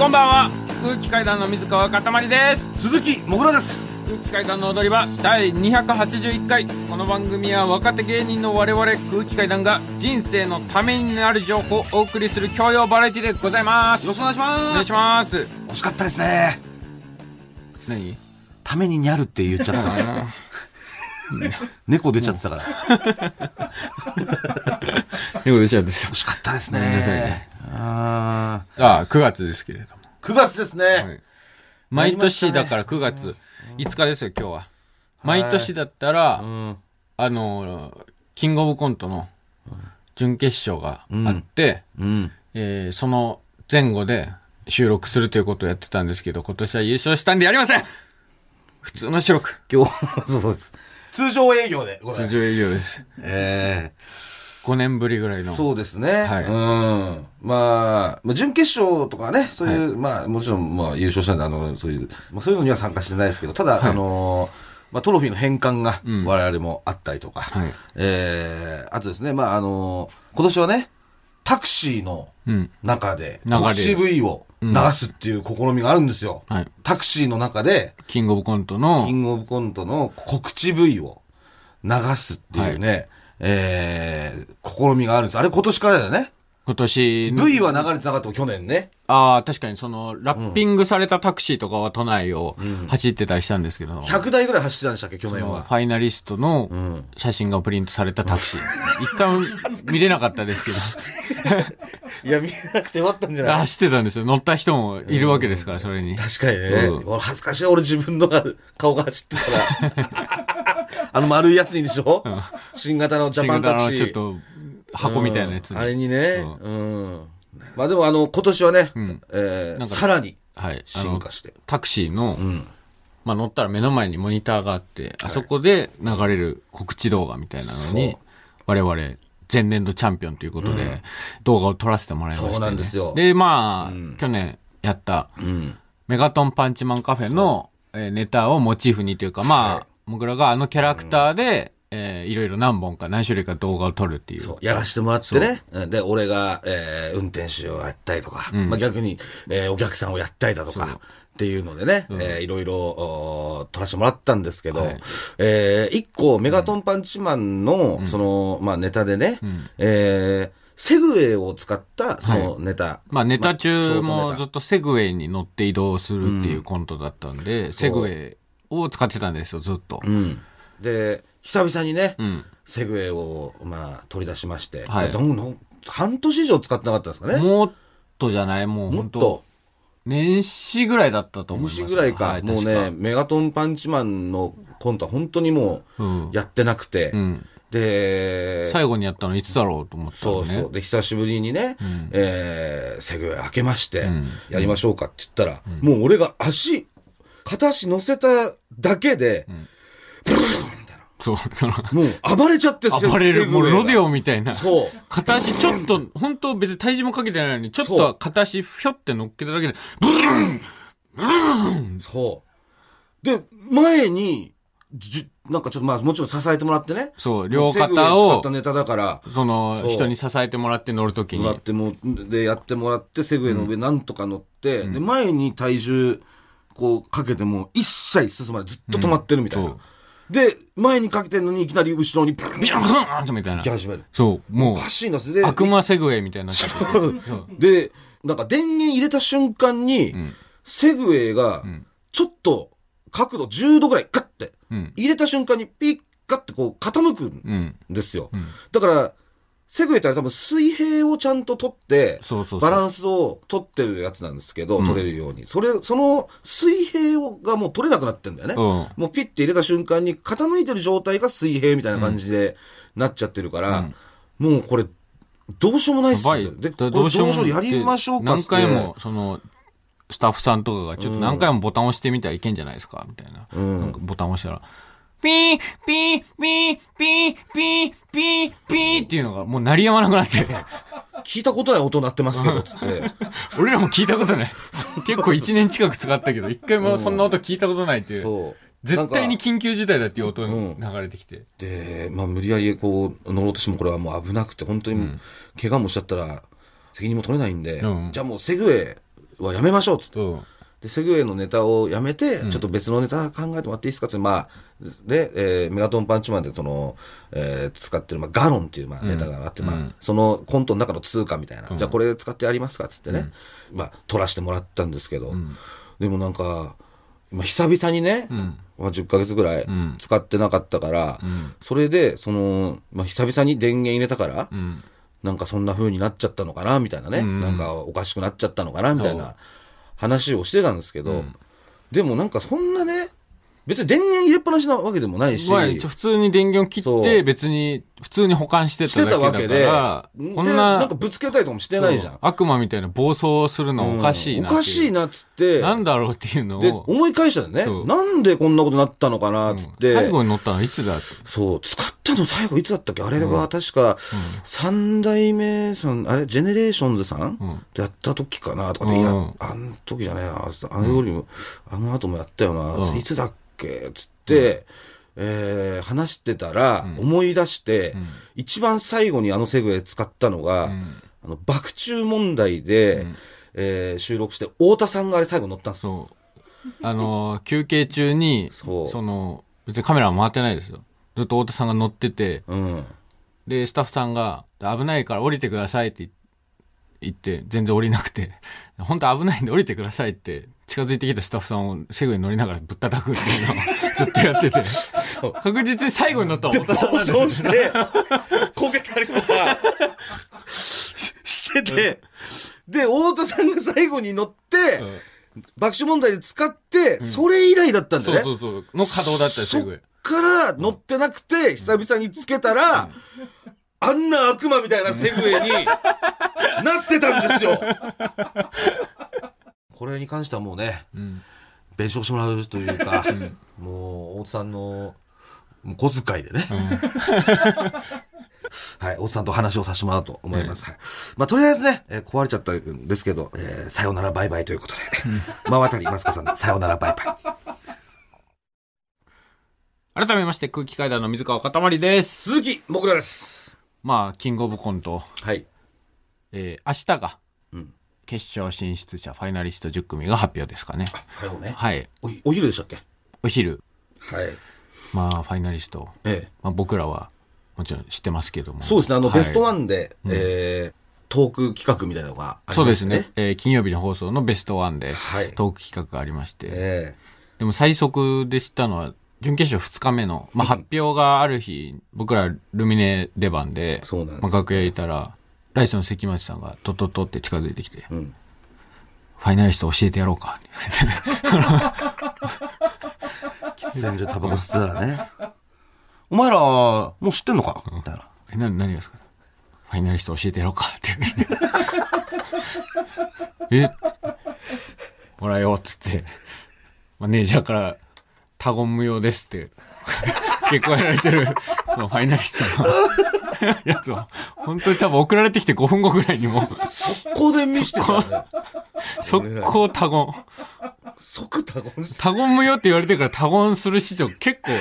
こんばんは。空気階段の水川かたまりです。鈴木もぐらです。空気階段の踊り場第281回。この番組は若手芸人の我々空気階段が人生のためになる情報をお送りする教養バラエティでございます。よろしくお願いします。お願いします。惜しかったですね。何？ためににゃるって言っちゃってた 猫出ちゃってたから。猫出ちゃってさ惜しかったですねあああ9月ですけれども。ー9月ですね、はい。毎年だから9月。5日ですよ今日は。毎年だったら、うん。あのキングオブコントの準決勝があって、うん。えーその前後で収録するということをやってたんですけど、今年は優勝したんでやりません。普通の収録。今日 そうそうです。通常営業でございます。通常営業です。え5年ぶりぐらいえの。そうですね。はいうん。まあ、まあ、準決勝とかね、そういう、まあ、もちろん、まあ、優勝したんで、あの、そういう、まあ、そういうのには参加してないですけど、ただ、あのまあ、トロフィーの返還がん我々もあったりとか、はいえーあとですね、まあ、あの今年はね、タクシーのうん。中で、告知 V を流すっていう試みがあるんですよ。はい。タクシーの中で、キングオブコントのキ、ングオブコントの告知 V を流すっていうね、えー、試みがあるんです。あれ今年からだよね。今年の、V は流れてなかったもん去年ね。ああ、確かにその、ラッピングされたタクシーとかは都内を走ってたりしたんですけど、100台ぐらい走ってたんでしたっけ、去年は。ファイナリストのん写真がプリントされたタクシー。一回見れなかったですけど、いや、見えなくてよかったんじゃない？走ってたんですよ。乗った人もいるわけですから、それに。確かにね。うん俺恥ずかしい、俺自分のが顔が走ってたら。あの丸いやつにでしょ、新型のジャパンタクシちょっと箱みたいなやつに。うん。あれにね。う。ん。まあでもあの、今年はね、ん。えーさらに進化して。タクシーの、うん。まあ乗ったら目の前にモニターがあって、あそこで流れる告知動画みたいなのに我々、前年度チャンピオンということで、動画を撮らせてもらいました、ね。そうなんですよ。で、まあ、去年やった、うん。メガトンパンチマンカフェの、えーネタをモチーフにというか、まあ、はいもぐらがあのキャラクターで、えーいろいろ何本か何種類か動画を撮るっていう。そう、やらしてもらってね。う。んで、俺が、えー運転手をやったりとか、まあ逆に、えーお客さんをやったりだとか、っていうのでね、えーいろいろ、お撮らせてもらったんですけど、はい。えー一個、メガトンパンチマンの、その、まあネタでね、えーセグウェイを使った、そのネタ。まあネタ中もずっとセグウェイに乗って移動するっていうコントだったんで、セグウェイを使ってたんですよ、ずっと。うん。で、久々にね、うん。セグウェイを、まあ、取り出しまして、はいどんどん半年以上使ってなかったんですかね。もっとじゃないもうもっと。年始ぐらいだったと思います。西ぐらいか、はいもうね、メガトンパンチマンのコントは本当にもうんうやってなくて、うん。で、最後にやったのいつだろうと思ったのね。そうそう。で、久しぶりにね、えー、セグウェイ開けまして、んやりましょうかって言ったら、もう俺が足、片足乗せただけで、そう、その、もう暴れちゃって、セ暴れる、もうロデオみたいな。そう。片足ちょっと、本当別に体重もかけてないのに、ちょっと片足ひょって乗っけただけで、そう。で、前に、じゅなんかちょっとまあもちろん支えてもらってね。そう、両肩使をった、ネタだから、その、人に支えてもらって乗るときにもらっ、ても、で、やってもらって、セグウェイの上なんとか乗って、で、前に体重、こう、かけても、一切進まない。ずっと止まってるみたいな。うんで、前にかけてんのに、いきなり後ろに、ビュンビュンビャーンってみたいな行き。始める。そう、もうお、かしいんで悪魔セグウェイみたいになで、なんか電源入れた瞬間に、んセグウェイが、ちょっと、角度10度ぐらい、ガッて、うん。入れた瞬間に、ピッ、ガッてこう、傾くんうん。ですよ。んだから、セグウェイってあれ多分水平をちゃんと取って、バランスを取ってるやつなんですけど、取れるように。それ、その水平をがもう取れなくなってんだよね。うんもうピッて入れた瞬間に傾いてる状態が水平みたいな感じでなっちゃってるから、もうこれ、どうしようもないっす。よ。で、どうしようもやりましょうかって回も、その、スタッフさんとかがちょっと何回もボタン押してみたらいけんじゃないですかみたいな。ボタン押したら、ピー、ピー、ピー、ピー、ピー、ピー、ピーっていうのがもう鳴りやまなくなって。聞いたことない音鳴ってますけど、つって。俺らも聞いたことない。結構1年近く使ったけど、一回もそんな音聞いたことないっていう。そう。絶対に緊急事態だっていう音に流れてきて。で、まあ、無理やりこう、乗ろうとしてもこれはもう危なくて、本当に、怪我もしちゃったら、責任も取れないんで、うんじゃあもうセグウェイはやめましょうっつって。そう。で、セグウェイのネタをやめて、ちょっと別のネタ考えてもらっていいですかって、まあ、で、えーメガトンパンチマンでその、えー使ってる、まあ、ガロンっていう、まあ、ネタがあって、まあ、そのコントの中の通貨みたいな、じゃあこれ使ってやりますかっつってね、まあ、取らせてもらったんですけど、でもなんか、まあ、久々にね、まあ、10ヶ月ぐらい使ってなかったから、それで、その、まあ、久々に電源入れたから、うん。なんかそんな風になっちゃったのかなみたいなね、なんかおかしくなっちゃったのかなみたいな話をしてたんですけど、でもなんかそんなね、別に電源入れっぱなしなわけでもないし、普通に電源を切って、別に、普通に保管してしたてだけだかたわけで、ら、でこんな、なんかぶつけたりとかもしてないじゃん。悪魔みたいな暴走するのおかしいなう。おかしいなっつって、なんだろうっていうので、を、思い返したんだね。なんでこんなことになったのかなっつって、最後に乗ったのはいつだ？そう、使ったの最後いつだったっけあれが確か、三代目さん、あれ、ジェネレーションズさん、でやった時かなとかで、いやうん、あの時じゃねえな、あのよりも、あの後もやったよな、いつだっけつって、えー話してたら、思い出して、一番最後にあのセグウェイ使ったのが、あの、爆笑問題で、えー収録して、太田さんがあれ最後乗ったんですよ。そう。あのー、休憩中に、その、別にカメラは回ってないですよ。ずっと太田さんが乗ってて、うん。で、スタッフさんが、危ないから降りてくださいって言って、全然降りなくて、本当危ないんで降りてくださいって、近づいてきたスタッフさんをセグウェイに乗りながらぶったたくっていうのをずっとやってて、確実に最後に乗ったの太田さん暴なんですよ。走して、こけたりとか、してて、で、太田さんが最後に乗って、爆笑問題で使って、それ以来だったんだそ。うそうそう。の稼働だったよ、そっ。から乗ってなくて、久々につけたら、あんな悪魔みたいなセグウェイになってたんですよ。これに関してはもうね、ん。弁償してもらうというか、もう、大津さんのもう小遣いでね、はい、大津さんと話をさせてもらおうと思います。はい。まあ、とりあえずね、えー壊れちゃったんですけど、えーさよならバイバイということで、まわたりますかさんで、さよならバイバイ。改めまして空気階段の水川かたまりです。鈴木もぐらです。まあ、キングオブコント、はい。えー、明日が、うん決勝進出者ファイナリスト10組が発表ですかね。火曜ね。はい。お昼でしたっけ？お昼、はい。まあ、ファイナリスト、ええ。まあ、僕らはもちろん知ってますけども。そうですね、あの、はいベストワンで、えー、トーク企画みたいなのがありそうでますね。ね。えー金曜日の放送のベストワンで、はいトーク企画がありまして、えでも最速で知ったのは、準決勝2日目の、まあ、発表がある日、僕らルミネ出番で、そうなんですまあ、楽屋いたら、ライスの関町さんがトトトって近づいてきて、えうん。ファイナリスト教えてやろうか喫煙所タバコ吸ってたらね。お前ら、もう知ってんのか？みたいな。え、な、何がですか？ファイナリスト教えてやろうかって言われて。えほらよ、つって。マネージャーから、他言無用ですって、付け加えられてる、そのファイナリストの やつを、本当に多分送られてきて5分後ぐらいにもう、ここで見してたよね。速攻他言。即タゴンして。他言無用って言われてから他言する史上結構、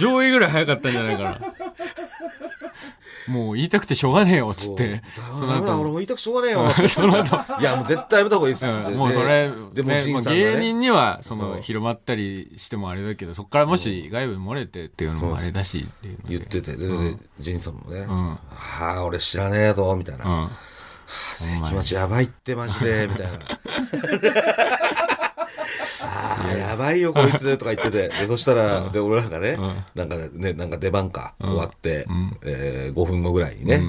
上位ぐらい早かったんじゃないかな。もう言いたくてしょうがねえよ、つって。その後、俺も言いたくしょうがねえよ。その後、いや、もう絶対やめた方がいいっす。ってうんもうそれ、でも、芸人には、その、う。ん広まったりしてもあれだけど、そこからもし外部に漏れてっていうのもあれだし、言ってて、で、ンさんもね、ん。はあ、俺知らねえぞ、みたいな。うん。気持ちやばいってマジで、みたいな。ああ、やばいよ、こいつ、とか言ってて。で、そしたら、で、俺らがね、なんかね、なんか出番か、終わって、えー5分後ぐらいにね、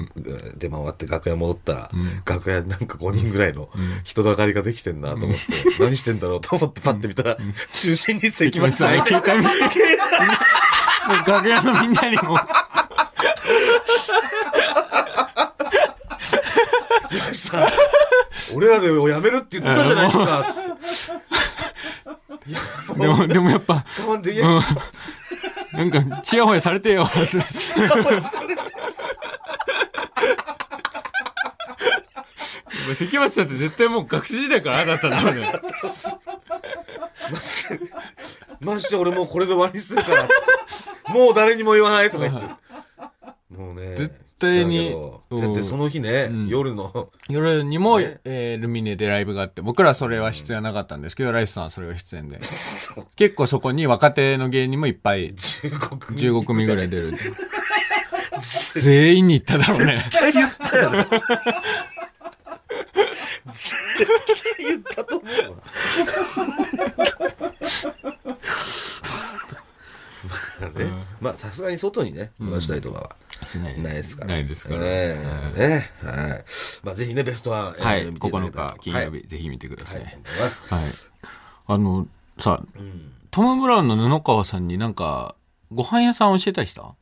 出番終わって楽屋戻ったら、楽屋になんか5人ぐらいの人だかりができてんなと思って、何してんだろうと思ってパッて見たら、中心に関町さんいて、携帯 見せて、もう楽屋のみんなにも、さ、俺らでやめるって言ってたじゃないですか。でも、でもやっぱ、我慢できうない。ん。なんか、チヤホヤされてよ。関町さんって絶対もう学生時代からああだったんだろうね。マジで俺もうこれで終わりにするから。もう誰にも言わないとか言って。もうね。対にそうだけどだってその日ね、ん夜の、夜にも、ねえールミネでライブがあって、僕らそれは出演はなかったんですけど、ライスさんはそれが出演で。結構そこに若手の芸人もいっぱい、15組。15組ぐらい出る。全員に行っただろうね。絶対言ったよ。絶対言ったと思うわ。まあね、まあさすがに外にね、漏らしたりとかはしないですから。ないですからねねはい。まあぜひね、ベストワン、えーはい。見ていただけ9たら日金曜日、はいぜひ見てください。はい。あの、さ、うんトム・ブラウンの布川さんになんか、ご飯屋さん教えたりした？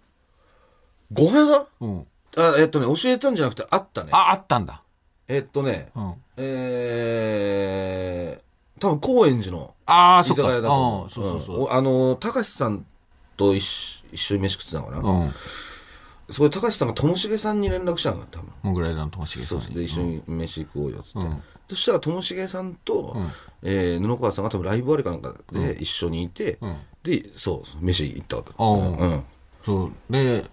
ご飯屋さうん。んあ、えっとね、教えたんじゃなくて、あったね。あ、あったんだ。えっとね、うん。えー、多分高円寺のああ、そっか。居酒屋だと思う。あーそうそうそんおあの、高橋さんと一緒一緒に飯食ってたのかう。な。うん。そこで高橋さんがともしげさんに連絡したのよ、多分。モグライダーのともしげさんに。そうそうで、一緒に飯行こうよ、つって。うんそしたらともしげさんと、んえー布川さんが多分ライブありかなんかで一緒にいて、うん。で、そう、飯行ったわけ。おううんうん。そう。で、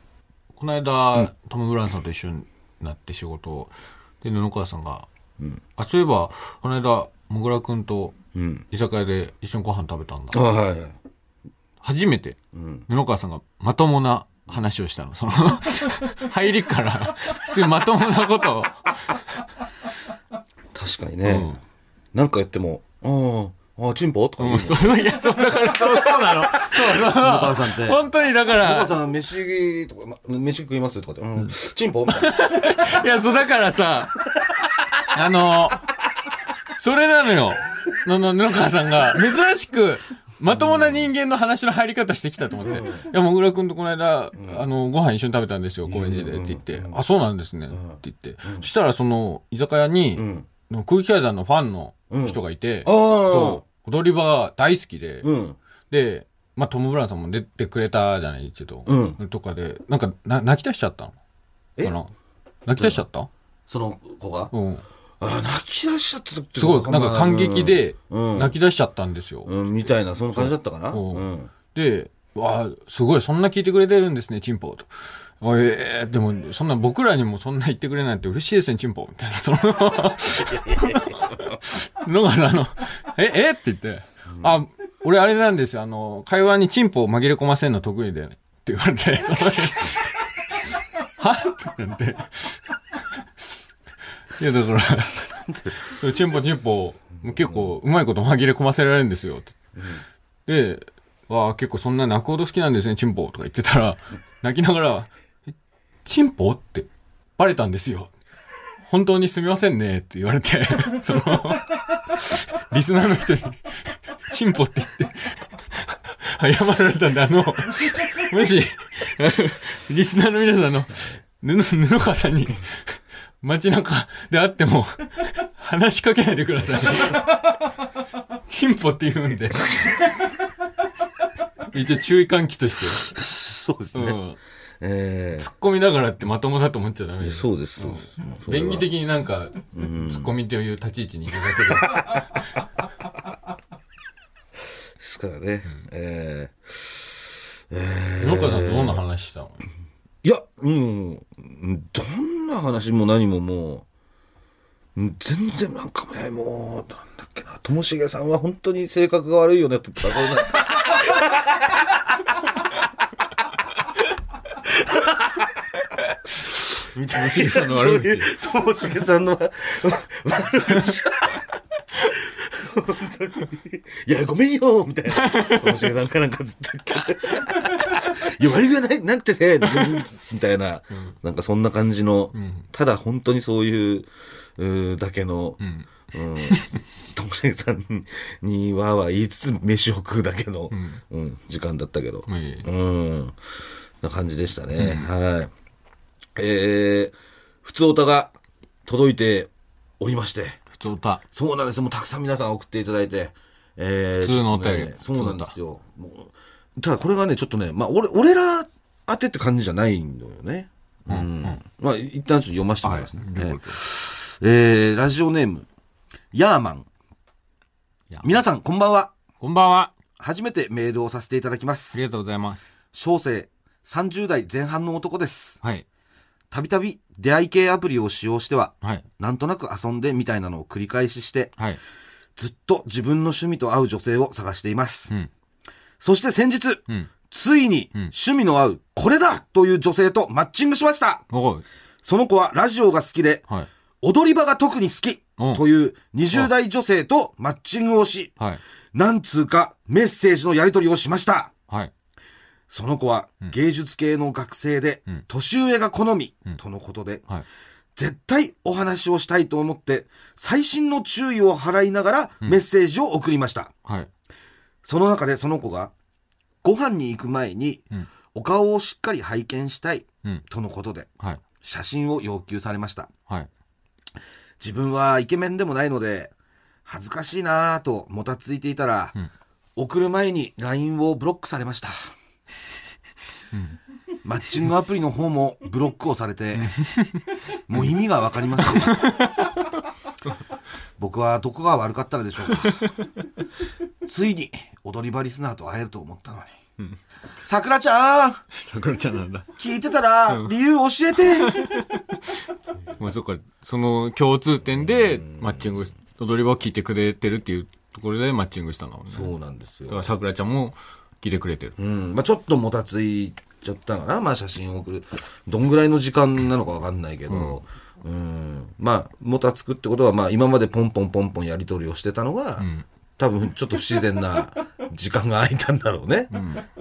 この間、トム・ブラウンさんと一緒になって仕事を。で、布川さんが、うんあ、そういえば、この間、もぐらくんとうん。居酒屋で一緒にご飯食べたんだあ。はいはい。初めて、うん。布川さんがまともな話をしたの。その、入りから、普通にまともなことを。確かにね。うんなんか言っても、ああ、ああ、チンポ？とか言ううん、の。それいや、そう、だから、そう、そうなの。そう、そう。川さんって本当に、だかお母ら、さん、飯とか、ま飯食います？とかって、うん、チンポ？みたいな。いや、そう、だからさ、あの、それなのよ。の、の、布川さんが、珍しく、まともな人間の話の入り方してきたと思って。いや、もぐらくんとこの間、あの、ご飯一緒に食べたんですよ、高円寺で、って言って。あ、そうなんですね、って言って。そしたら、その、居酒屋に、空気階段のファンの人がいて、踊り場が大好きで、うん。で、まあ、トム・ブラウンさんも出てくれたじゃないけど、うん。とかで、なんか、な泣き出しちゃったのえかな？泣き出しちゃった？その子が、うん。泣き出しちゃったってすごい、なんか感激で、うん泣き出しちゃったんですよ。うん、みたいな、その感じだったかな？で、わあ、すごい、そんな聞いてくれてるんですね、チンポと。おいえーでも、そんな僕らにもそんな言ってくれないって嬉しいですね、チンポみたいな。その、のがさ、あの、え、え？って言って、あ、俺あれなんですよ、あの、会話にチンポを紛れ込ませるの得意で、って言われて、はっ？てなって。いや、だから、チンポチンポ、結構うまいこと紛れ込ませられるんですよ、で、わあ、結構そんな泣くほど好きなんですね、チンポとか言ってたら、泣きながら、チンポってバレたんですよ。本当にすみませんねって言われて、その、リスナーの人に、チンポって言って、謝られたんで、あの、もし、リスナーの皆さん、の、布、布川さんに、街中で会っても、話しかけないでください。チンポって言うんで。一応注意喚起として。そうですね。うん。え突っ込みながらってまともだと思っちゃダメえです。そうです、そう便宜的になんか、突っ込みという立ち位置にいるだですからね。えええけで。野川さんどんな話したのいや、うん、どんな話も何ももう、うん全然なんかね、もう、なんだっけな、ともしげさんは本当に性格が悪いよね、とか、そんな。みたい な。ともしげさんの悪口ともしげさんのわ悪口。本当に。いや、ごめんよみたいな。ともしげさんかなんかずっと言って。いや、悪気がないなくてね、みたいな、なんかそんな感じの、ん。ただ本当にそういう、うーだけの、うん。うん、ともしげさんにわーわー言いつつ飯を食うだけの、ん。うん、時間だったけど、うん、な感じでしたね。はい。えー、普通歌が届いておりまして、普通歌。そうなんですよ。もうたくさん皆さん送っていただいて。えー、普通のお便りねそうなんですよ。もうただこれがね、ちょっとね、まあ、俺、俺ら当てって感じじゃないのよね。うん。まあ、一旦ちょっと読ませてもらいますね。はいえー、ラジオネーム、ヤーマン。皆さん、こんばんは。こんばんは。初めてメールをさせていただきまありす。がとうございます。小生、30代前半の男です。はい。たびたび出会い系アプリを使用しては、はい。なんとなく遊んでみたいなのを繰り返しして、はい。ずっと自分の趣味と合う女性を探しています。うん。そして先日、うん。ついに趣味の合うこれだという女性とマッチングしました。その子はラジオが好きで、はい。踊り場が特に好きうんという20代女性とマッチングをし、はい。なんつうかメッセージのやり取りをしました。はい。その子は芸術系の学生で、ん年上が好み、とのことで、はい。絶対お話をしたいと思って、細心の注意を払いながらメッセージを送りました。はい。その中でその子が、ご飯に行く前にん、お顔をしっかり拝見したい、うん。とのことで、はい。写真を要求されました。はい。自分はイケメンでもないので、恥ずかしいなぁともたついていたら、ん送る前に LINE をブロックされました。マッチングアプリの方もブロックをされて、もう意味がわかりません。僕はどこが悪かったのでしょうか。ついに踊り場リスナーと会えると思ったのに。さくらちゃん桜ちゃんなんだ。聞いてたら理由教えて、まあそっか、その共通点でマッチングし、踊り場を聞いてくれてるっていうところでマッチングしたのね。そうなんですよだから桜ちゃんも聞いてくれてる。うん、まあちょっともたついちゃったかな、まあ写真を送る。どんぐらいの時間なのかわかんないけど、うん、まあ、もたつくってことは、まあ今までポンポンポンポンやり取りをしてたのが、多分ちょっと不自然な時間が空いたんだろうね。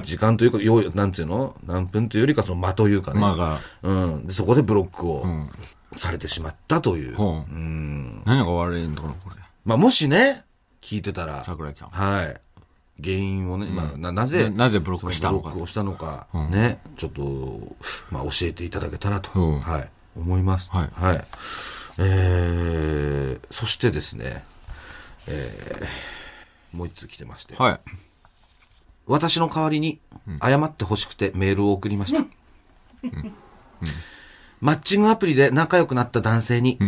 時間というか、ようなんていうの？何分というよりかその間というかね。間が。うん、でそこでブロックをんされてしまったという。ほううん何が悪いんだろう、これ。まあもしね、聞いてたら、桜ちゃん。はい。原因をね、まあ、ななぜななぜブロックしたのか。したのか、ね、ちょっと、まあ、教えていただけたらと、うん。はい、思います。はい。えー、そしてですね、えー、もう一通来てまして、はい。私の代わりに謝ってほしくてメールを送りました。マッチングアプリで仲良くなった男性に、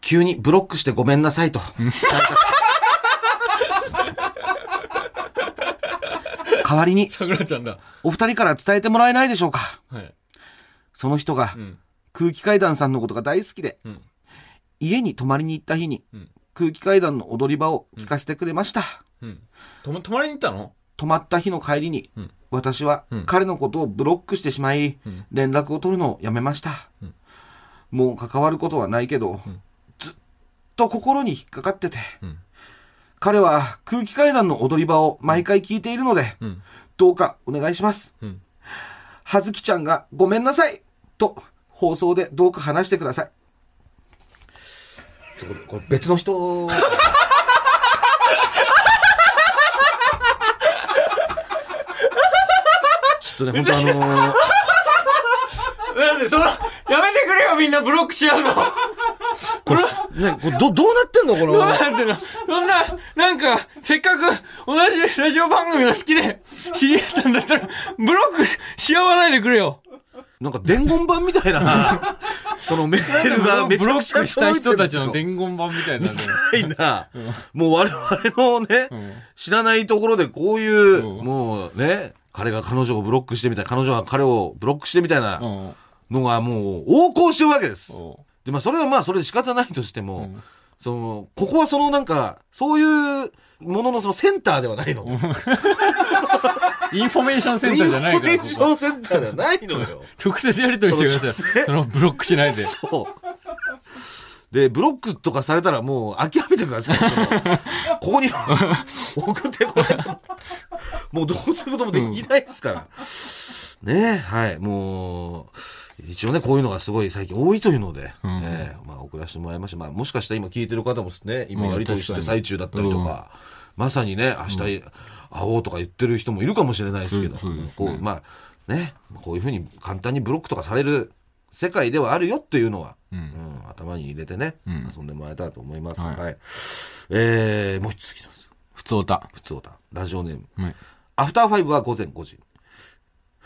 急にブロックしてごめんなさいと。代わりに、桜ちゃんだ。お二人から伝えてもらえないでしょうか。はい。その人が、ん。空気階段さんのことが大好きで、ん。家に泊まりに行った日に、ん。空気階段の踊り場を聞かせてくれました。うん。とも、泊まりに行ったの？泊まった日の帰りに、ん。私はん。彼のことをブロックしてしまい、ん。連絡を取るのをやめました。もう関わることはないけど、ずっと心に引っかかってて、ん彼は空気階段の踊り場を毎回聞いているので、んどうかお願いします。んはずきちゃんがごめんなさいと放送でどうか話してください。これ別の人 ちょっとね、本当あのーなんで、その、やめてくれよ、みんなブロックし合うの。どこれ、ね、これど、どうなってんの？この。う、なってんの？そんな、なんか、せっかく同じラジオ番組が好きで知り合ったんだったら、ブロックし合わないでくれよ。なんか伝言板みたいな、そのメールがめちブロゃくちゃックした人たちの伝言板みたいな。みたいな、もう我々のね、知らないところでこういう、うん。もうね、彼が彼女をブロックしてみたい、彼女が彼をブロックしてみたいなうん。のがもう横行してるわけです。うんで、まあそれはまあそれで仕方ないとしても、その、ここはそのなんか、そういうもののそのセンターではないの。インフォメーションセンターじゃないから、インフォメーションセンターではないのよ。直接やり取りしてください。そのブロックしないで。そう。で、ブロックとかされたらもう諦めてください。ここに送ってこないと。もうどうすることもできないですから。ねえ、はい。もう、一応ね、こういうのがすごい最近多いというので、んええまあ送らせてもらいました。まあもしかしたら今聞いてる方もね、今まあやりとりしてる最中だったりとか、まさにね、明日会おうとか言ってる人もいるかもしれないですけど、そうそうですねこうまあね、こういうふうに簡単にブロックとかされる世界ではあるよっていうのは、うんうん頭に入れてね、ん遊んでもらえたらと思います。は。はいいえー、もう一つ来てます。普通歌。普通おた。ラジオネーム。はい。アフターファイブは午前5時。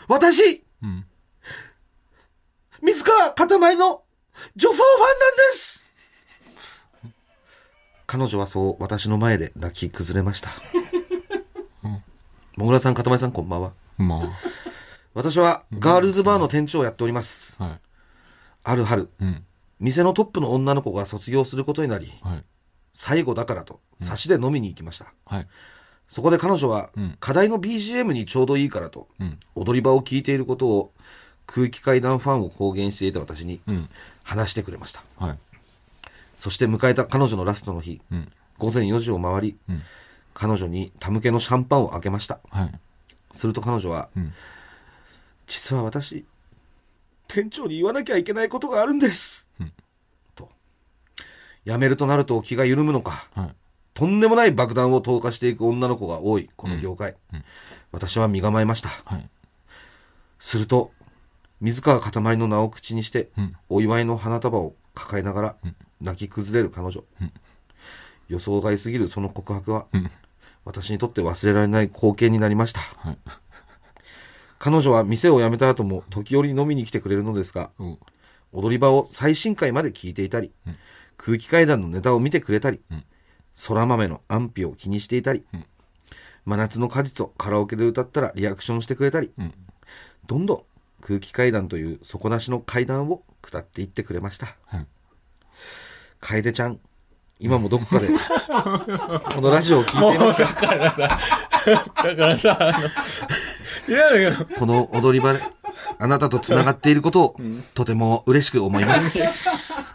私うん。水川かたまりの女装ファンなんです彼女はそう私の前で泣き崩れました。もぐらさん、かたまりさん、こんばんは。ま私はガールズバーの店長をやっております。あ。はい。ある春、うん。店のトップの女の子が卒業することになり、はい。最後だからと、差しで飲みに行きました。はい。そこで彼女は、うん課題の BGM にちょうどいいからと、うん。踊り場を聞いていることを空気階段ファンを公言していた私にうん。話してくれました。はい。そして迎えた彼女のラストの日、うん。午前4時を回り、うん。彼女に手向けのシャンパンを開けました。はい。すると彼女は、うん。実は私、店長に言わなきゃいけないことがあるんです。うんと。辞めるとなると気が緩むのか、はい。とんでもない爆弾を投下していく女の子が多い、この業界。うんうん私は身構えました。はい。すると、水川かたまりの名を口にして、うん。お祝いの花束を抱えながらうん。泣き崩れる彼女、うん。予想外すぎるその告白はうん。私にとって忘れられない光景になりました。はい。彼女は店を辞めた後も時折飲みに来てくれるのですがお踊り場を最新回まで聞いていたり、うん。空気階段のネタを見てくれたり、うん。空豆の安否を気にしていたり、うん。真夏の果実をカラオケで歌ったらリアクションしてくれたり、うん。どんどん空気階段という底なしの階段を下っていってくれました。はい。楓ちゃん、今もどこかで、このラジオを聞いていますか？だからさ、だからさ、いやだけど、この踊り場で、あなたと繋がっていることを、とても嬉しく思います。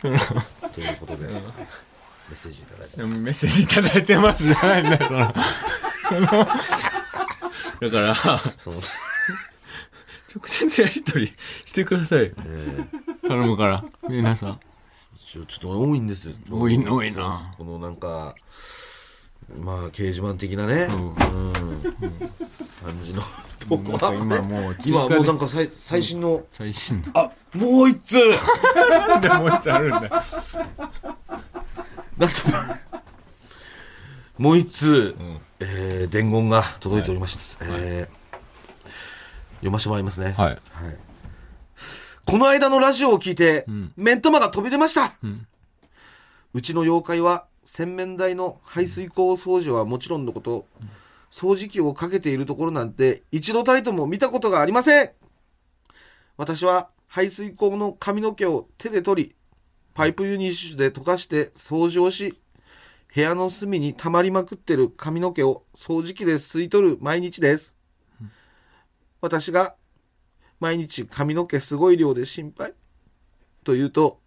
ということで、メッセージいただいて。メッセージいただいてますじゃないんだよ、その。だから、その直接やりとりしてください。頼むから、皆さん。ちょちょっと多いんです。よ。多いな多いなこのなんか、まあ、掲示板的なね、うん、感じの。投稿なんか今もう今もうなんかか最最新の、最新の。あ、もう一通なんでもう一つあるんだ。よ。なんと、もう一通、えー伝言が届いておりまして、えー読ませてもらいますね。はい。はい。この間のラジオを聞いて、ん。目ん玉が飛び出ました、ううんちの妖怪は洗面台の排水口掃除はもちろんのこと、掃除機をかけているところなんて一度たりとも見たことがありません。私は排水口の髪の毛を手で取りパイプユニッシュで溶かして掃除をし部屋の隅に溜まりまくってる髪の毛を掃除機で吸い取る毎日です私が毎日髪の毛すごい量で心配？と言うと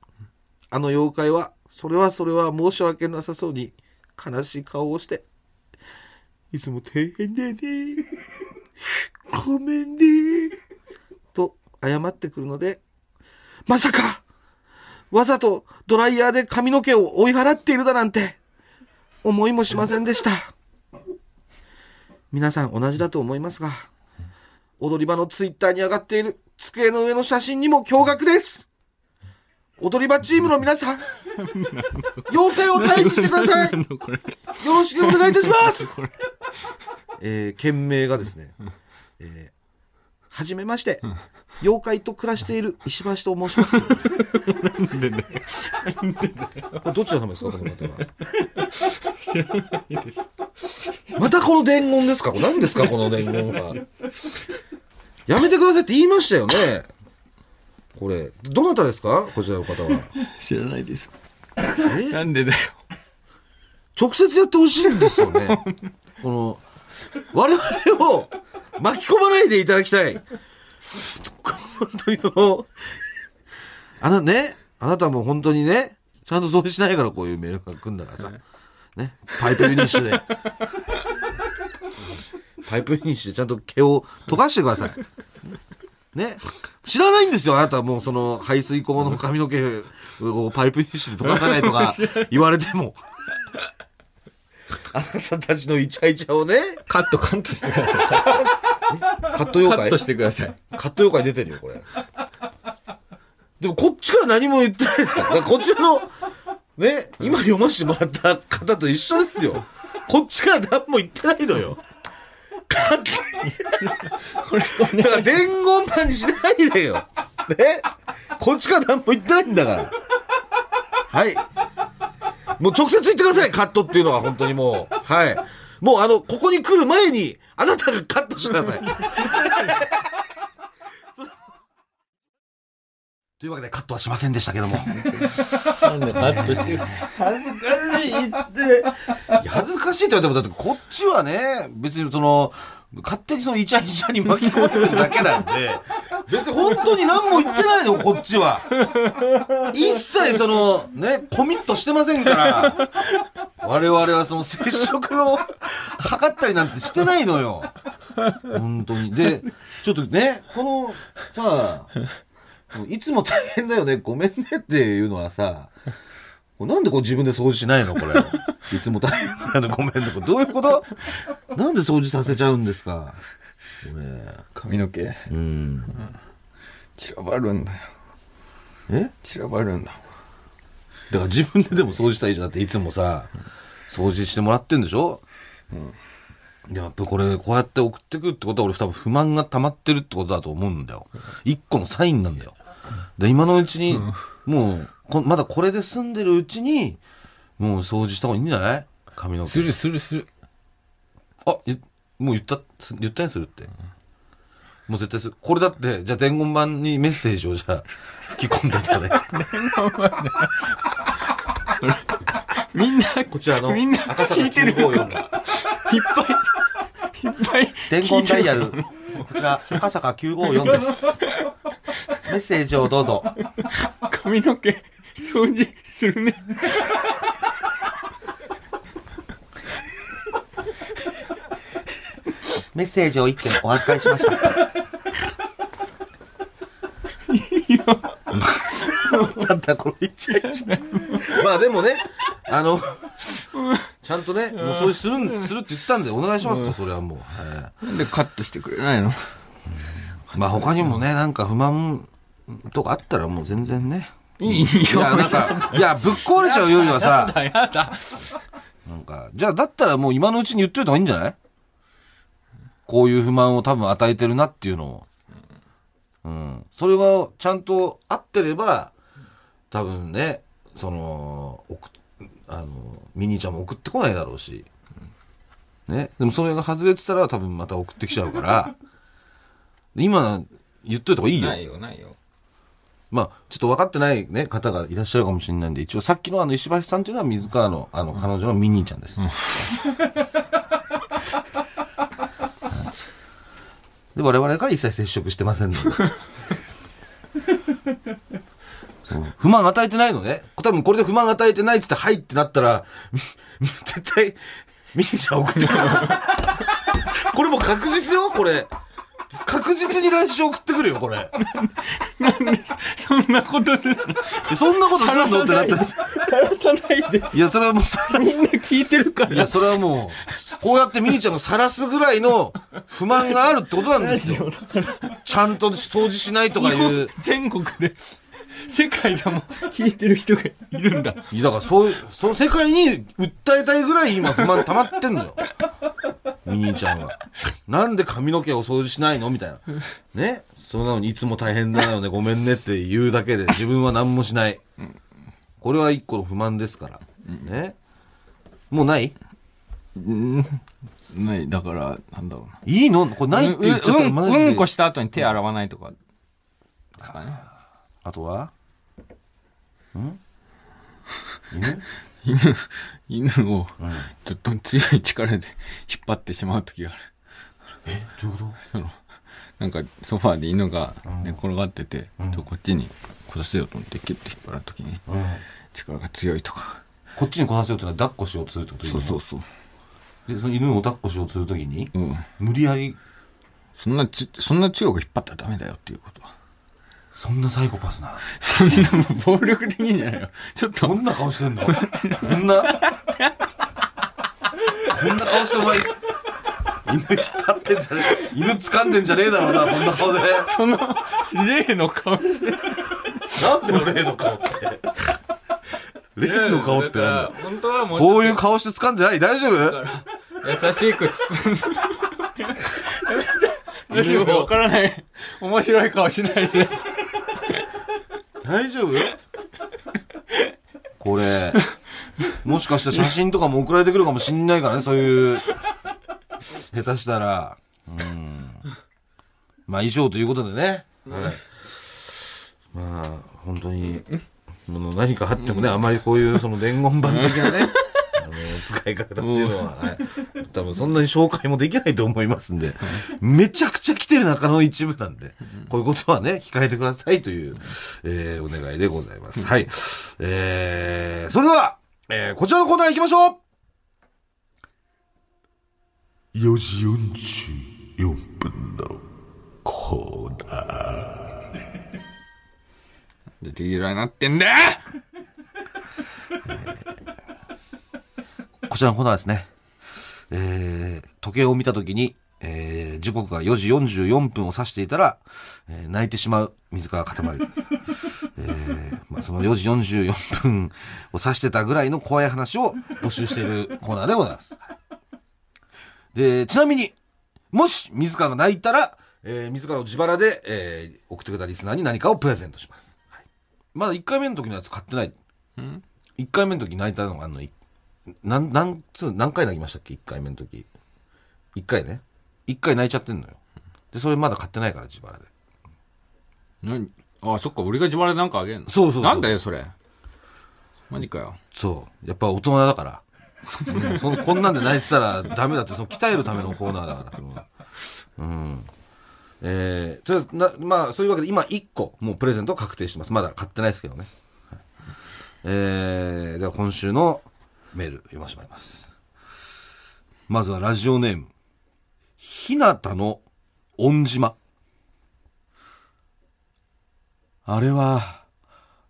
あの妖怪はそれはそれは申し訳なさそうに悲しい顔をしていつも大変だねごめんねと謝ってくるのでまさかわざとドライヤーで髪の毛を追い払っているだなんて思いもしませんでした。皆さん同じだと思いますが踊り場のツイッターに上がっている。机の上の写真にも驚愕です。踊り場チームの皆さん 妖怪を退治してください。よ。ろしくお願いいたします。えー、件名がですね、えーはじめまして、妖怪と暮らしている石橋と申します。これどっちのためですか、この方は。知らないです。またこの伝言ですか？何ですか？この伝言は。やめてくださいって言いましたよね？これ、どなたですか？こちらの方は。知らないです。え？なんでだよ。直接やってほしいんですよね。この、我々を巻き込まないでいただきたい。本当にその、あな、ね、あなたも本当にね、ちゃんとそうしないからこういうメールが来るんだからさ。ね、パイプユニッシュで。パイプユニッシュでちゃんと毛を溶かしてください。ね。知らないんですよ、あなたはもうその排水口の髪の毛をパイプユニッシュで溶かさないとか言われても。あなたたちのイチャイチャをね、カット、カットしてください。カット妖怪カットしてください。カット妖怪出てるよ、これ。でもこっちから何も言ってないですから。だからこちらの、ね、今読ませてもらった方と一緒ですよ。こっちから何も言ってないのよ。カット、だから伝言版にしないでよ。ね？こっちから何も言ってないんだから。はい。もう直接言ってください、カットっていうのは本当にもう。はい。もうあの、ここに来る前に、あなたがカットしてください。というわけでカットはしませんでしたけども。なんでカットしてる。恥ずかしいって。いや恥ずかしいって言われても、だってこっちはね、別にその、勝手にそのイチャイチャに巻き込んでるだけなんで、別に本当に何も言ってないの、こっちは。一切その、ね、コミットしてませんから。我々はその接触を測ったりなんてしてないのよ。本当に。で、ちょっとね、この、さいつも大変だよね、ごめんねっていうのはさ、なんでこう自分で掃除しないのこれ。いつも大変なのごめんね。どういうこと？なんで掃除させちゃうんですか？これ。髪の毛、うん。散らばるんだよ。え？散らばるんだ。だから自分ででも掃除したらいいじゃん。だっていつもさ、掃除してもらってんでしょ？うん。やっぱこれ、こうやって送ってくるってことは俺多分不満が溜まってるってことだと思うんだよ。一個のサインなんだよ。で、今のうちに、もうこ、まだこれで住んでるうちに、もう掃除した方がいいんじゃない？髪の毛。するするする。あ、ゆもう言った、す言ったんするって。もう絶対する。これだって、じゃあ伝言板にメッセージをじゃあ 吹き込んでいただいて。みんな、こちらのみんな赤坂聞いてる954が。いっぱい、いっぱい。伝言ダイヤル。こちら、赤坂954です。メッセージをどうぞ。髪の毛、掃除するね。メッセージを一件お預かりしました。なんだこ。まあでもね、あの、ちゃんとね、もうそういうするん、するって言ったんでお願いしますよ、それはもう。はいなんでカットしてくれないの？まあ他にもね、なんか不満とかあったらもう全然ね。いいよ。いや、なんか、いや、ぶっ壊れちゃうよりはさ、やだ、やだ。なんか、じゃあだったらもう今のうちに言っといた方がいいんじゃない？こういう不満を多分与えてるなっていうのを。うん。それがちゃんと合ってれば、多分ね、その、送っあの、ミニーちゃんも送ってこないだろうし。ね？でもそれが外れてたら多分また送ってきちゃうから、今言っといた方がいいよ。ないよ、ないよ。まあ、ちょっと分かってないね、方がいらっしゃるかもしれないんで、一応さっきのあの石橋さんというのは水川のあの彼女のミニーちゃんです。で、我々から一切接触してませんので。不満与えてないのね。多分これで不満与えてないっつって、はいってなったら、み 絶対、ミニーちゃん送ってくる。これもう確実よ、これ。確実に来週送ってくるよ、これ。そんなことするの？えそんなことするのってなって。さらさないで。いや、それはもうさらみんな聞いてるかいや、ら。それはもう、こうやってミニちゃんが晒すぐらいの不満があるってことなんですよ。ちゃんと掃除しないとかいう。全国で、世界でも聞いてる人がいるんだ。いやだからそういう、その世界に訴えたいぐらい今不満溜まってんのよ。ミニちゃんは。なんで髪の毛を掃除しないのみたいな。ね？それなのにいつも大変だよね、ごめんねって言うだけで自分は何もしない。これは一個の不満ですから。ね？もうない？ない、だから、なんだろうな。いいの？これないって言っちゃったらうんマジで。うんこした後に手洗わないとか。ですかね。あとは？ん？犬？犬、犬を、ちょっと強い力で 引っ張ってしまう時がある。え？どういうこそのなんかソファーで犬が寝転がってて、ちょこっちに来させようと思ってキュッて引っ張る時にと、うん、力が強いとか。こっちに来させようってのは抱っこしようとするってことそうそうそう。でその犬を抱っこしようとするときに、うん。無理やり？そんなち、そんな強く引っ張ったらダメだよっていうことは。そんなサイコパスな。そんな暴力的にじゃないよ。ちょっと。ど、んな顔してんの？こんな？こんな顔してお前犬引っ張ってんじゃねえ。犬掴んでんじゃねえだろうなこんな顔で。その、例の顔して。なんで俺例の顔って？例の顔ってなんだ？本当はもうこういう顔して掴んでない？大丈夫？優しく包んで。優しくわからない。面白い顔しないで。大丈夫？これ、もしかしたら写真とかも送られてくるかもしんないからね、そういう、下手したら。うん。まあ以上ということでね。はい。まあ、本当に、何かあってもね、あまりこういうその伝言版的なね、使い方っていうのは、はい多分そんなに紹介もできないと思いますんで、めちゃくちゃ来てる中の一部なんで、こういうことはね、控えてくださいという、えーお願いでございます。はい。えー、それでは、えーこちらのコーナー行きましょう4時44分のコーナー。でリーダーになってんだよ こちらのコーナーですね。えー、時計を見たときに、えー、時刻が4時44分を指していたら、えー泣いてしまう水川かたまり。えーまあ、その4時44分を指してたぐらいの怖い話を募集しているコーナーでございます。で、ちなみに、もし水川が泣いたら、えー、水川の自腹で、えー、送ってくれたリスナーに何かをプレゼントします。はい、まだ1回目の時のやつ買ってない。ん1回目の時泣いたのがあんの、いなん、なんつう、何回泣きましたっけ ?1 回目の時。1回ね。1回泣いちゃってんのよ。で、それまだ買ってないから、自腹で。何？あ、そっか、俺が自腹でなんかあげんの？そうそうそうなんだよ、それ。マジかよ。そう。やっぱ大人だから。うんそのこんなんで泣いてたらダメだって、その鍛えるためのコーナーだから。うん。えー、とりあえずなまあ、そういうわけで今1個、もうプレゼント確定してます。まだ買ってないですけどね。はいえー、では今週のメール読ませてもらいます。まずはラジオネーム。ひなたの恩島。あれは、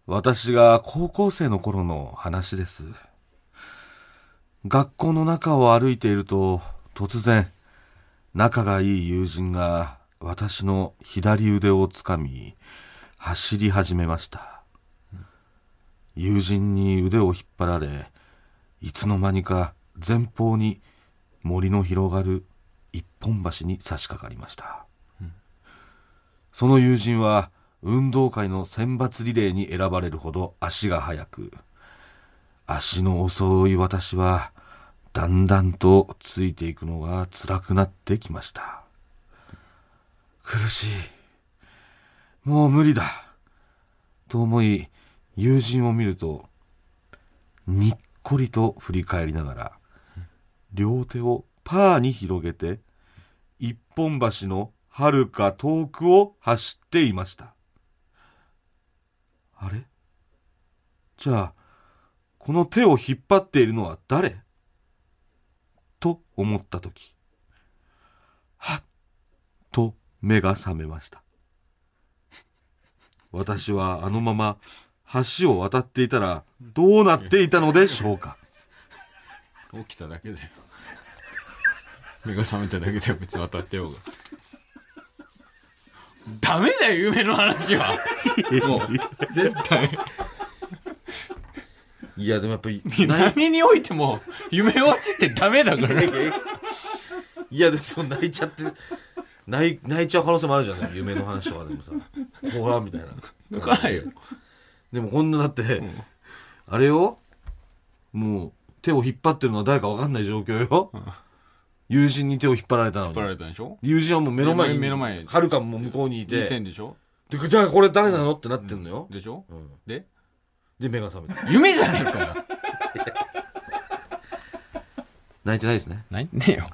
私が高校生の頃の話です。学校の中を歩いていると、突然、仲がいい友人が私の左腕をつかみ、走り始めました。友人に腕を引っ張られ、いつの間にか前方に森の広がる一本橋に差し掛かりました。その友人は運動会の選抜リレーに選ばれるほど足が速く、足の遅い私はだんだんとついていくのが辛くなってきました。苦しい。もう無理だ。と思い、友人を見ると、にっこりと振り返りながら、両手をパーに広げて、一本橋の遥か遠くを走っていました。あれ？じゃあ、この手を引っ張っているのは誰？と思ったとき、はっと目が覚めました。私はあのまま橋を渡っていたらどうなっていたのでしょうか？起きただけだよ。目が覚めただけで別に渡ってようが。ダメだよ、夢の話は。もう、絶対。いや、でもやっぱり、何においても、夢落ちってダメだから。いや、でもそう泣いちゃって、泣い泣いちゃう可能性もあるじゃん、夢の話とかでもさ。ほら、みたいな。抜かないよ。でもこんなだって、あれよ？もう手を引っ張ってるのは誰か分かんない状況よ。友人に手を引っ張られたの引っ張らに。れたでしょ？友人はもう目の前に、目の前にはるかも向こうにい見てて、んでしょ？でじゃあこれ誰なの？ってなってんのよ。でしょ？うんで？で、目が覚めた。夢じゃねえかよ。泣いてないですね。ないねえよ。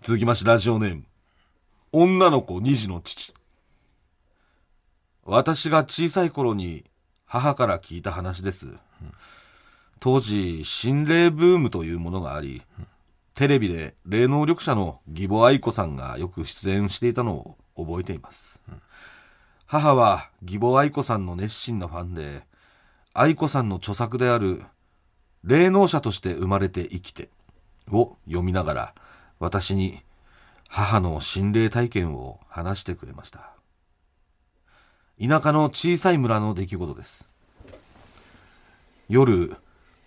続きましてラジオネーム。女の子2児の父。私が小さい頃に母から聞いた話です。当時、心霊ブームというものがあり、テレビで霊能力者の義母愛子さんがよく出演していたのを覚えています。母は義母愛子さんの熱心なファンで、愛子さんの著作である霊能者として生まれて生きてを読みながら、私に母の心霊体験を話してくれました。田舎の小さい村の出来事です。夜、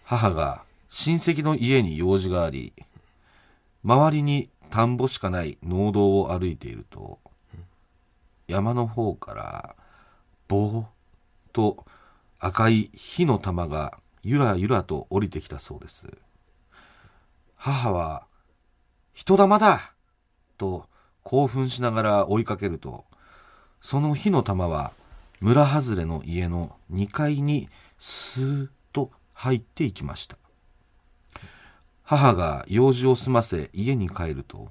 母が親戚の家に用事があり、周りに田んぼしかない農道を歩いていると、山の方から、ぼーっと赤い火の玉がゆらゆらと降りてきたそうです。母は、人玉だと興奮しながら追いかけると、その火の玉は村外れの家の2階にスーッと入っていきました。母が用事を済ませ家に帰ると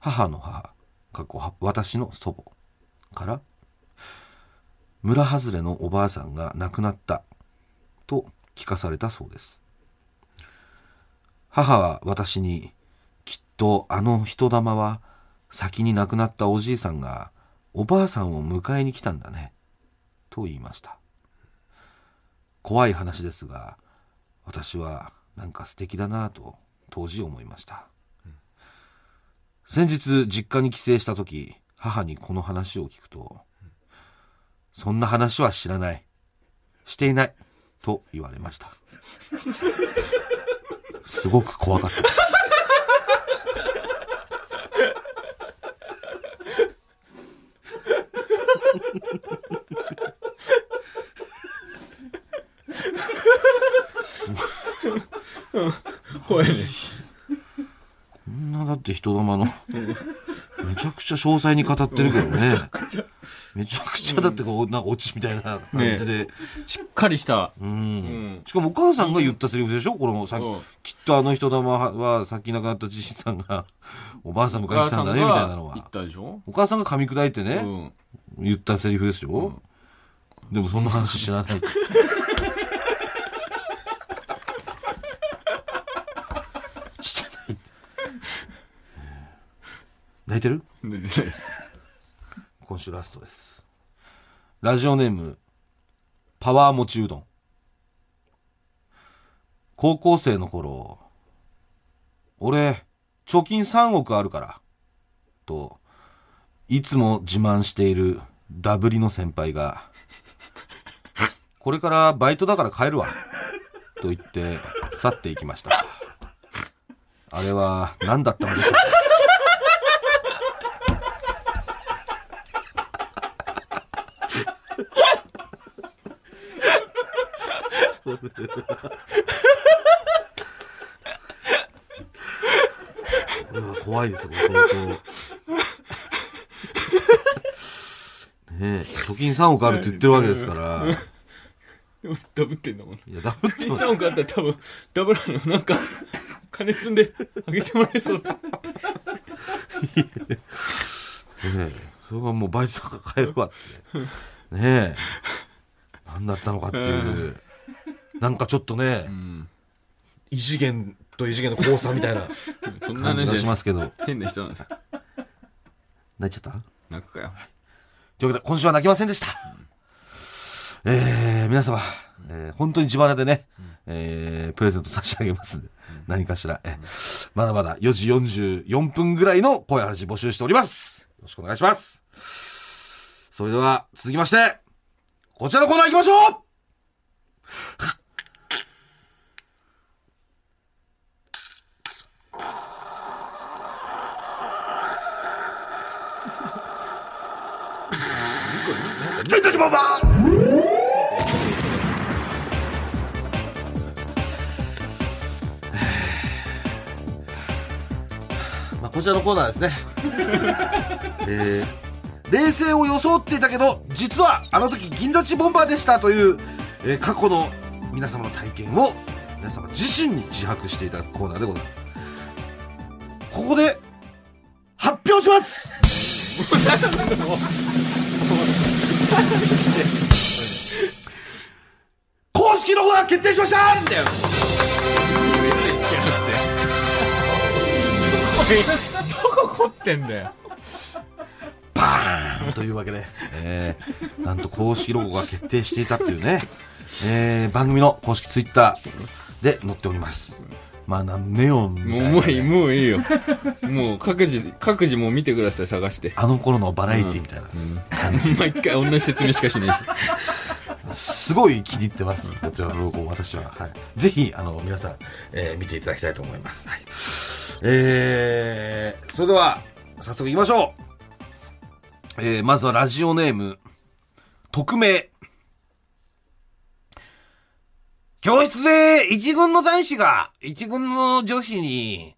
母の母過去私の祖母から村外れのおばあさんが亡くなったと聞かされたそうです。母は私にきっとあの人玉は先に亡くなったおじいさんがおばあさんを迎えに来たんだね。と言いました。怖い話ですが私はなんか素敵だなと当時思いました、うん、先日実家に帰省した時母にこの話を聞くと、うん、そんな話は知らないしていないと言われました。すごく怖かった。怖いね。こんなだって人玉の、めちゃくちゃ詳細に語ってるけどね。めちゃくちゃ。めちゃくちゃだってこう、なんかオチみたいな感じで。しっかりした。うん。しかもお母さんが言ったセリフでしょ？このさ、きっとあの人玉はさっき亡くなったじいさんが、おばあさん迎えに来たんだね、みたいなのは。言ったでしょ？お母さんが噛み砕いてね、言ったセリフですよ。でもそんな話知らない。泣いてる？泣いてないです。今週ラストです。ラジオネームパワーもちうどん。高校生の頃俺貯金3億あるからといつも自慢しているダブリの先輩がこれからバイトだから帰るわと言って去っていきました。あれは何だったのでしょうか？これは怖いですよ、相当。ねえ、貯金3億あるって言ってるわけですから。でもダブってんだもん。いや、ダブってん3億あったら多分、ダブらの、なんか、金積んであげてもらえそうだ。ねえ、それはもうバイトとか買えるわって。ねえ、何だったのかっていう。なんかちょっとね、うん、異次元と異次元の交差みたいな 感じがしますけど。変な人なんだ。泣いちゃった？泣くかよ。というわけで、今週は泣きませんでした。うん、えー、皆様、えー、本当に自腹でね、うん、えー、プレゼント差し上げますんで、うん、何かしら、えまだまだ4時44分ぐらいの声話募集しております。よろしくお願いします。それでは、続きまして、こちらのコーナー行きましょうビンタジボンバーまあ、こちらのコーナーですね。えー、冷静を装っていたけど、実はあの時銀立ちボンバーでしたという、えー、過去の皆様の体験を皆様自身に自白していただくコーナーでございます。ここで、発表します 公式ロゴが決定しました！なんだよ。どこ凝ってんだよ。バーンというわけで、えー、なんと公式ロゴが決定していたっていうね、えー、番組の公式ツイッターで載っております。まあ、なんネオンみたいな、ね、もういい、もういいよ。もう各自、各自も見てください、探して。あの頃のバラエティみたいな感じ。うんうん、毎回同じ説明しかしないし。すごい気に入ってます。こちらのロゴ、私は。はい。ぜひ、あの、皆さん、えー、見ていただきたいと思います。はい。えー、それでは、早速行きましょう。えー、まずはラジオネーム、匿名。教室で一軍の男子が一軍の女子に、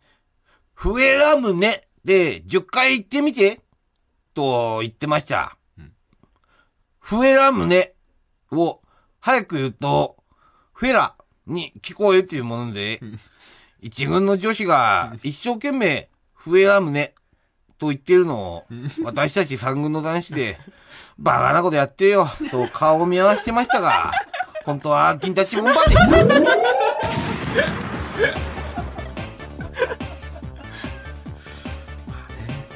笛が胸で10回言ってみて、と言ってました。うん、フエラムネを早く言うと、フェラに聞こえっていうもので、一軍の女子が一生懸命フエラムネと言ってるのを、私たち三軍の男子で、バカなことやってよ、と顔を見合わせてましたが、本当は銀タチボンバーで。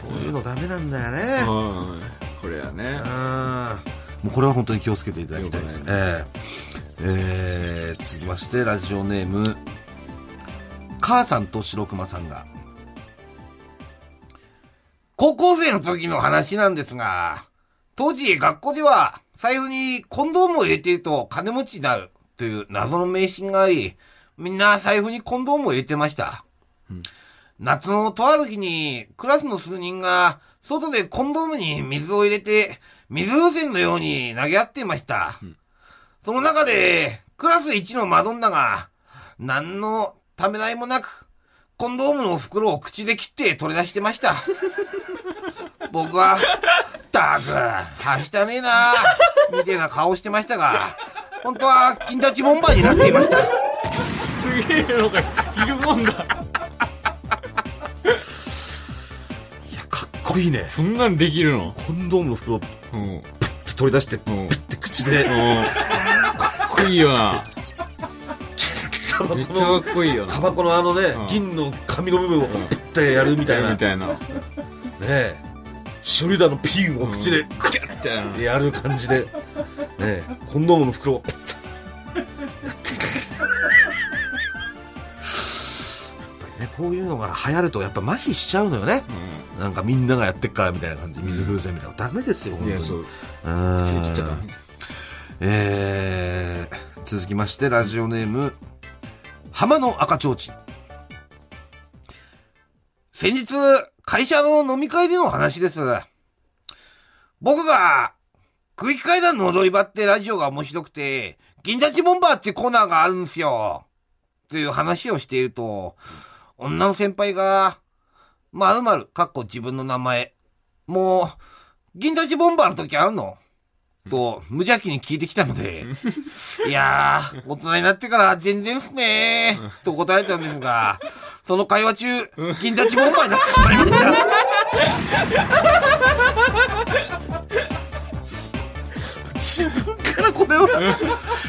こういうのダメなんだよね。うん。これやね。あーもうこれは本当に気をつけていただきたいですね。えええー続きまして、ラジオネーム、母さんと白熊さんが、高校生の時の話なんですが、当時学校では財布にコンドームを入れていると金持ちになるという謎の迷信があり、みんな財布にコンドームを入れてました。夏のとある日にクラスの数人が外でコンドームに水を入れて水風船のように投げ合っていました。その中でクラス一のマドンナが何のためらいもなくコンドームの袋を口で切って取り出してました。僕は、ったく、はしたねえなみたいな顔してましたが、本当は金立ちボンバーになっていました。すげえのがいるもんだ。いや、かっこいいね。そんなんできるの？コンドームの袋をうん。うん。取り出して、プうんッて口で、かっこいいよな。めっちゃかっこいいよな。タバコのあのね、うん銀の紙の部分をプッてやるみたいな。ねみたいな。え。ショルダーのピンを口で、クキャッ。てやる感じで、ねえ、コンドームの袋をプッてやってやっぱりね、こういうのが流行るとやっぱ麻痺しちゃうのよね。なんかみんながやってっからみたいな感じ。水風船みたいな。ダメですよ、本当に。そう。口で切っえー、続きまして、ラジオネーム、浜の赤ちょうちん。先日、会社の飲み会での話です。僕が、空気階段の踊り場ってラジオが面白くて、銀立ちボンバーってコーナーがあるんですよ。という話をしていると、女の先輩が、まるまる、かっこ自分の名前。もう、銀立ちボンバーの時あるの？と、無邪気に聞いてきたので、いやー、大人になってから全然っすねー、と答えたんですが、その会話中、銀立ちボンバーになってしまいました。自分からこれを、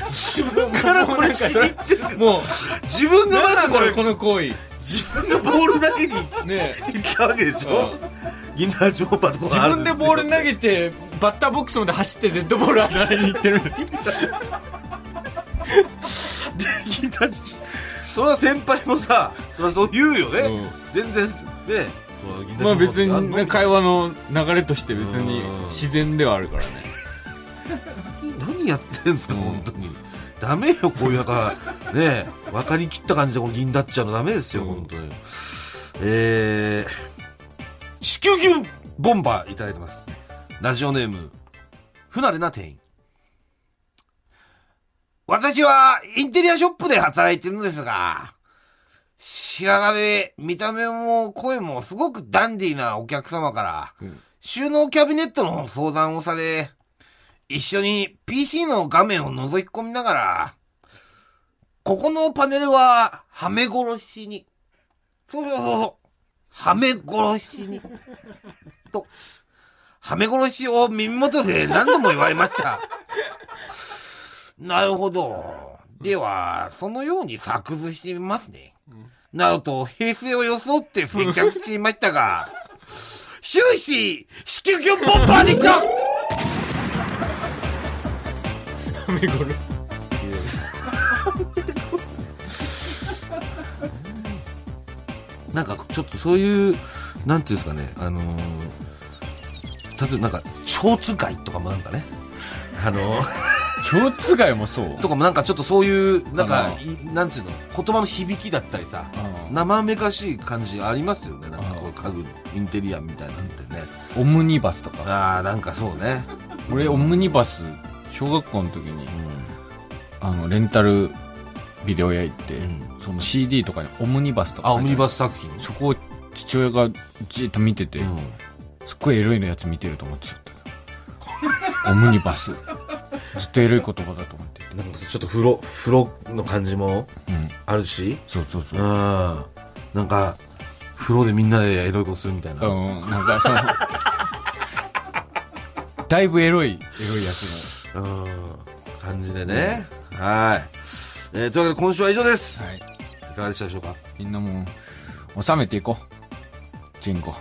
自分からこれ言ってる。もう、自分がまずこれ、この行為。自分がボール投げにね行ったわけでしょ？銀河ジョーパーとか自分でボール投げて、バッターボックスまで走ってデッドボール当たりに行ってる。それは先輩もさ、それはそう言うよね。うん全然、ね。まあ別にね、会話。話の流れとして別にうん自然ではあるからね。何やってんすか、うん本当に。ダメよ、こういうなんか、ね分かりきった感じでこの銀だっちゃうのダメですよ、うん本当に。えー、子宮牛ボンバーいただいてます。ラジオネーム、不慣れな店員。私はインテリアショップで働いてるんですが、白髪で見た目も声もすごくダンディーなお客様から、収納キャビネットの相談をされ、一緒に PC の画面を覗き込みながら、ここのパネルは、はめ殺しに。そうそうそうそう。はめ殺しに。と、はめ殺しを耳元で何度も言われました。なるほど。では、そのように作図してみますね。なると、平成を装って接客していましたが、終始、子宮球ボンバーでした目殺なんかちょっとそういう、なんていうんですかね、あのー例えばなんか、蝶つがいとかもなんかね、あのー蝶つがいもそう。とかもなんかちょっとそういう、なんかいなんていうの、言葉の響きだったりさ、うん生めかしい感じありますよね、なんかこう家具、インテリアみたいなんてね。オムニバスとか。ああ、なんかそうね。俺、オムニバス、小学校の時に、あの、レンタルビデオ屋行って、んその CD とかにオムニバスとかあ。オムニバス作品？そこを父親がじっと見てて、うんすっごいエロいのやつ見てると思ってちゃった。オムニバス。ずっとエロい言葉だと思ってる。なんかちょっと風呂、風呂の感じもうん。あるし、そうそうそうう。ん。なんか、風呂でみんなでエロいことするみたいな。うん、なんかその、だいぶエロい、エロいやつうん。感じでね。はい。えーというわけで今週は以上です。の。はい。いかがでしたでしょうか？みんなもう、収めていこう。チンコ。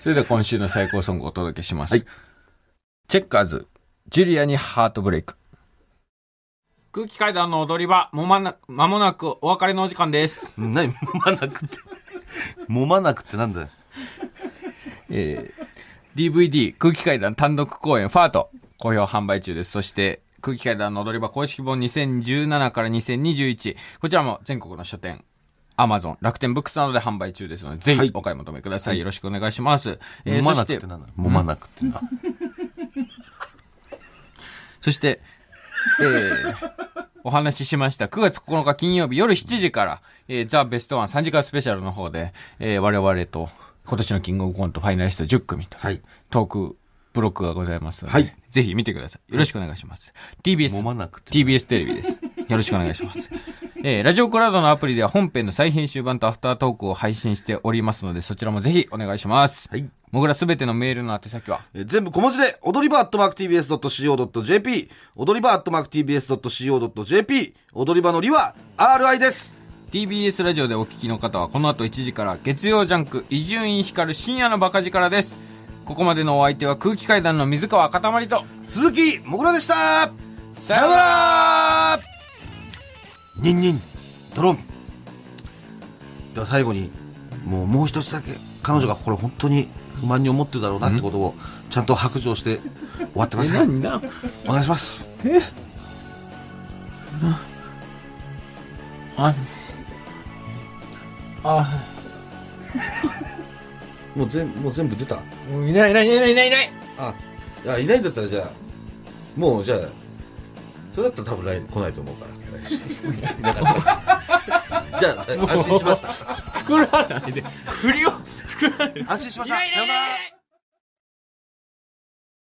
それでは今週の最高ソングをお届けします。はいチェッカーズ、ジュリアにハートブレイク。空気階段の踊り場、もまな、間もなくお別れのお時間です。何？揉まなくて。揉まなくてなんだよ。えー DVD 空気階段単独公演ファート好評販売中です。そして空気階段の踊り場公式本2017から2021こちらも全国の書店アマゾン、楽天ブックスなどで販売中ですので、ぜはいひお買い求めください。よろしくお願いします。え揉まーそしてなくてなんだ揉まなくてな。そして、えーお話ししました9月9日金曜日夜7時から、えーザ・ベストワン3時間スペシャルの方で、えー我々と今年のキングオブコントファイナリスト10組と、はい。トークブロックがございますので、はいぜひ見てください。よろしくお願いします。TBS。TBS テレビです。よろしくお願いします。えー、ラジオクラウドのアプリでは本編の再編集版とアフタートークを配信しておりますので、そちらもぜひお願いします。はい。もぐらすべてのメールの宛先は、えー全部小文字で、踊り場アットマーク TBS.CO.JP、踊り場アットマーク TBS.CO.JP、踊り場のりは RI です。TBS ラジオでお聞きの方はこの後1時から月曜ジャンク伊集院光深夜のバカ力です。ここまでのお相手は空気階段の水川かたまりと、鈴木もぐらでしたさようならニンニン、ドロン。では最後に、もうもう一つだけ、彼女がこれ本当に不満に思ってるだろうなってことを、ちゃんと白状して終わってください。なお願いします。あ、あ、もう全もう全部出た？いないいないいないいないいないあ、いや、いないんだったらじゃあ、もうじゃあ、それだったら多分来来ないと思うから。じゃあ、安心しました。作らないで。振りを作らないで。安心しました。いないいないいないいない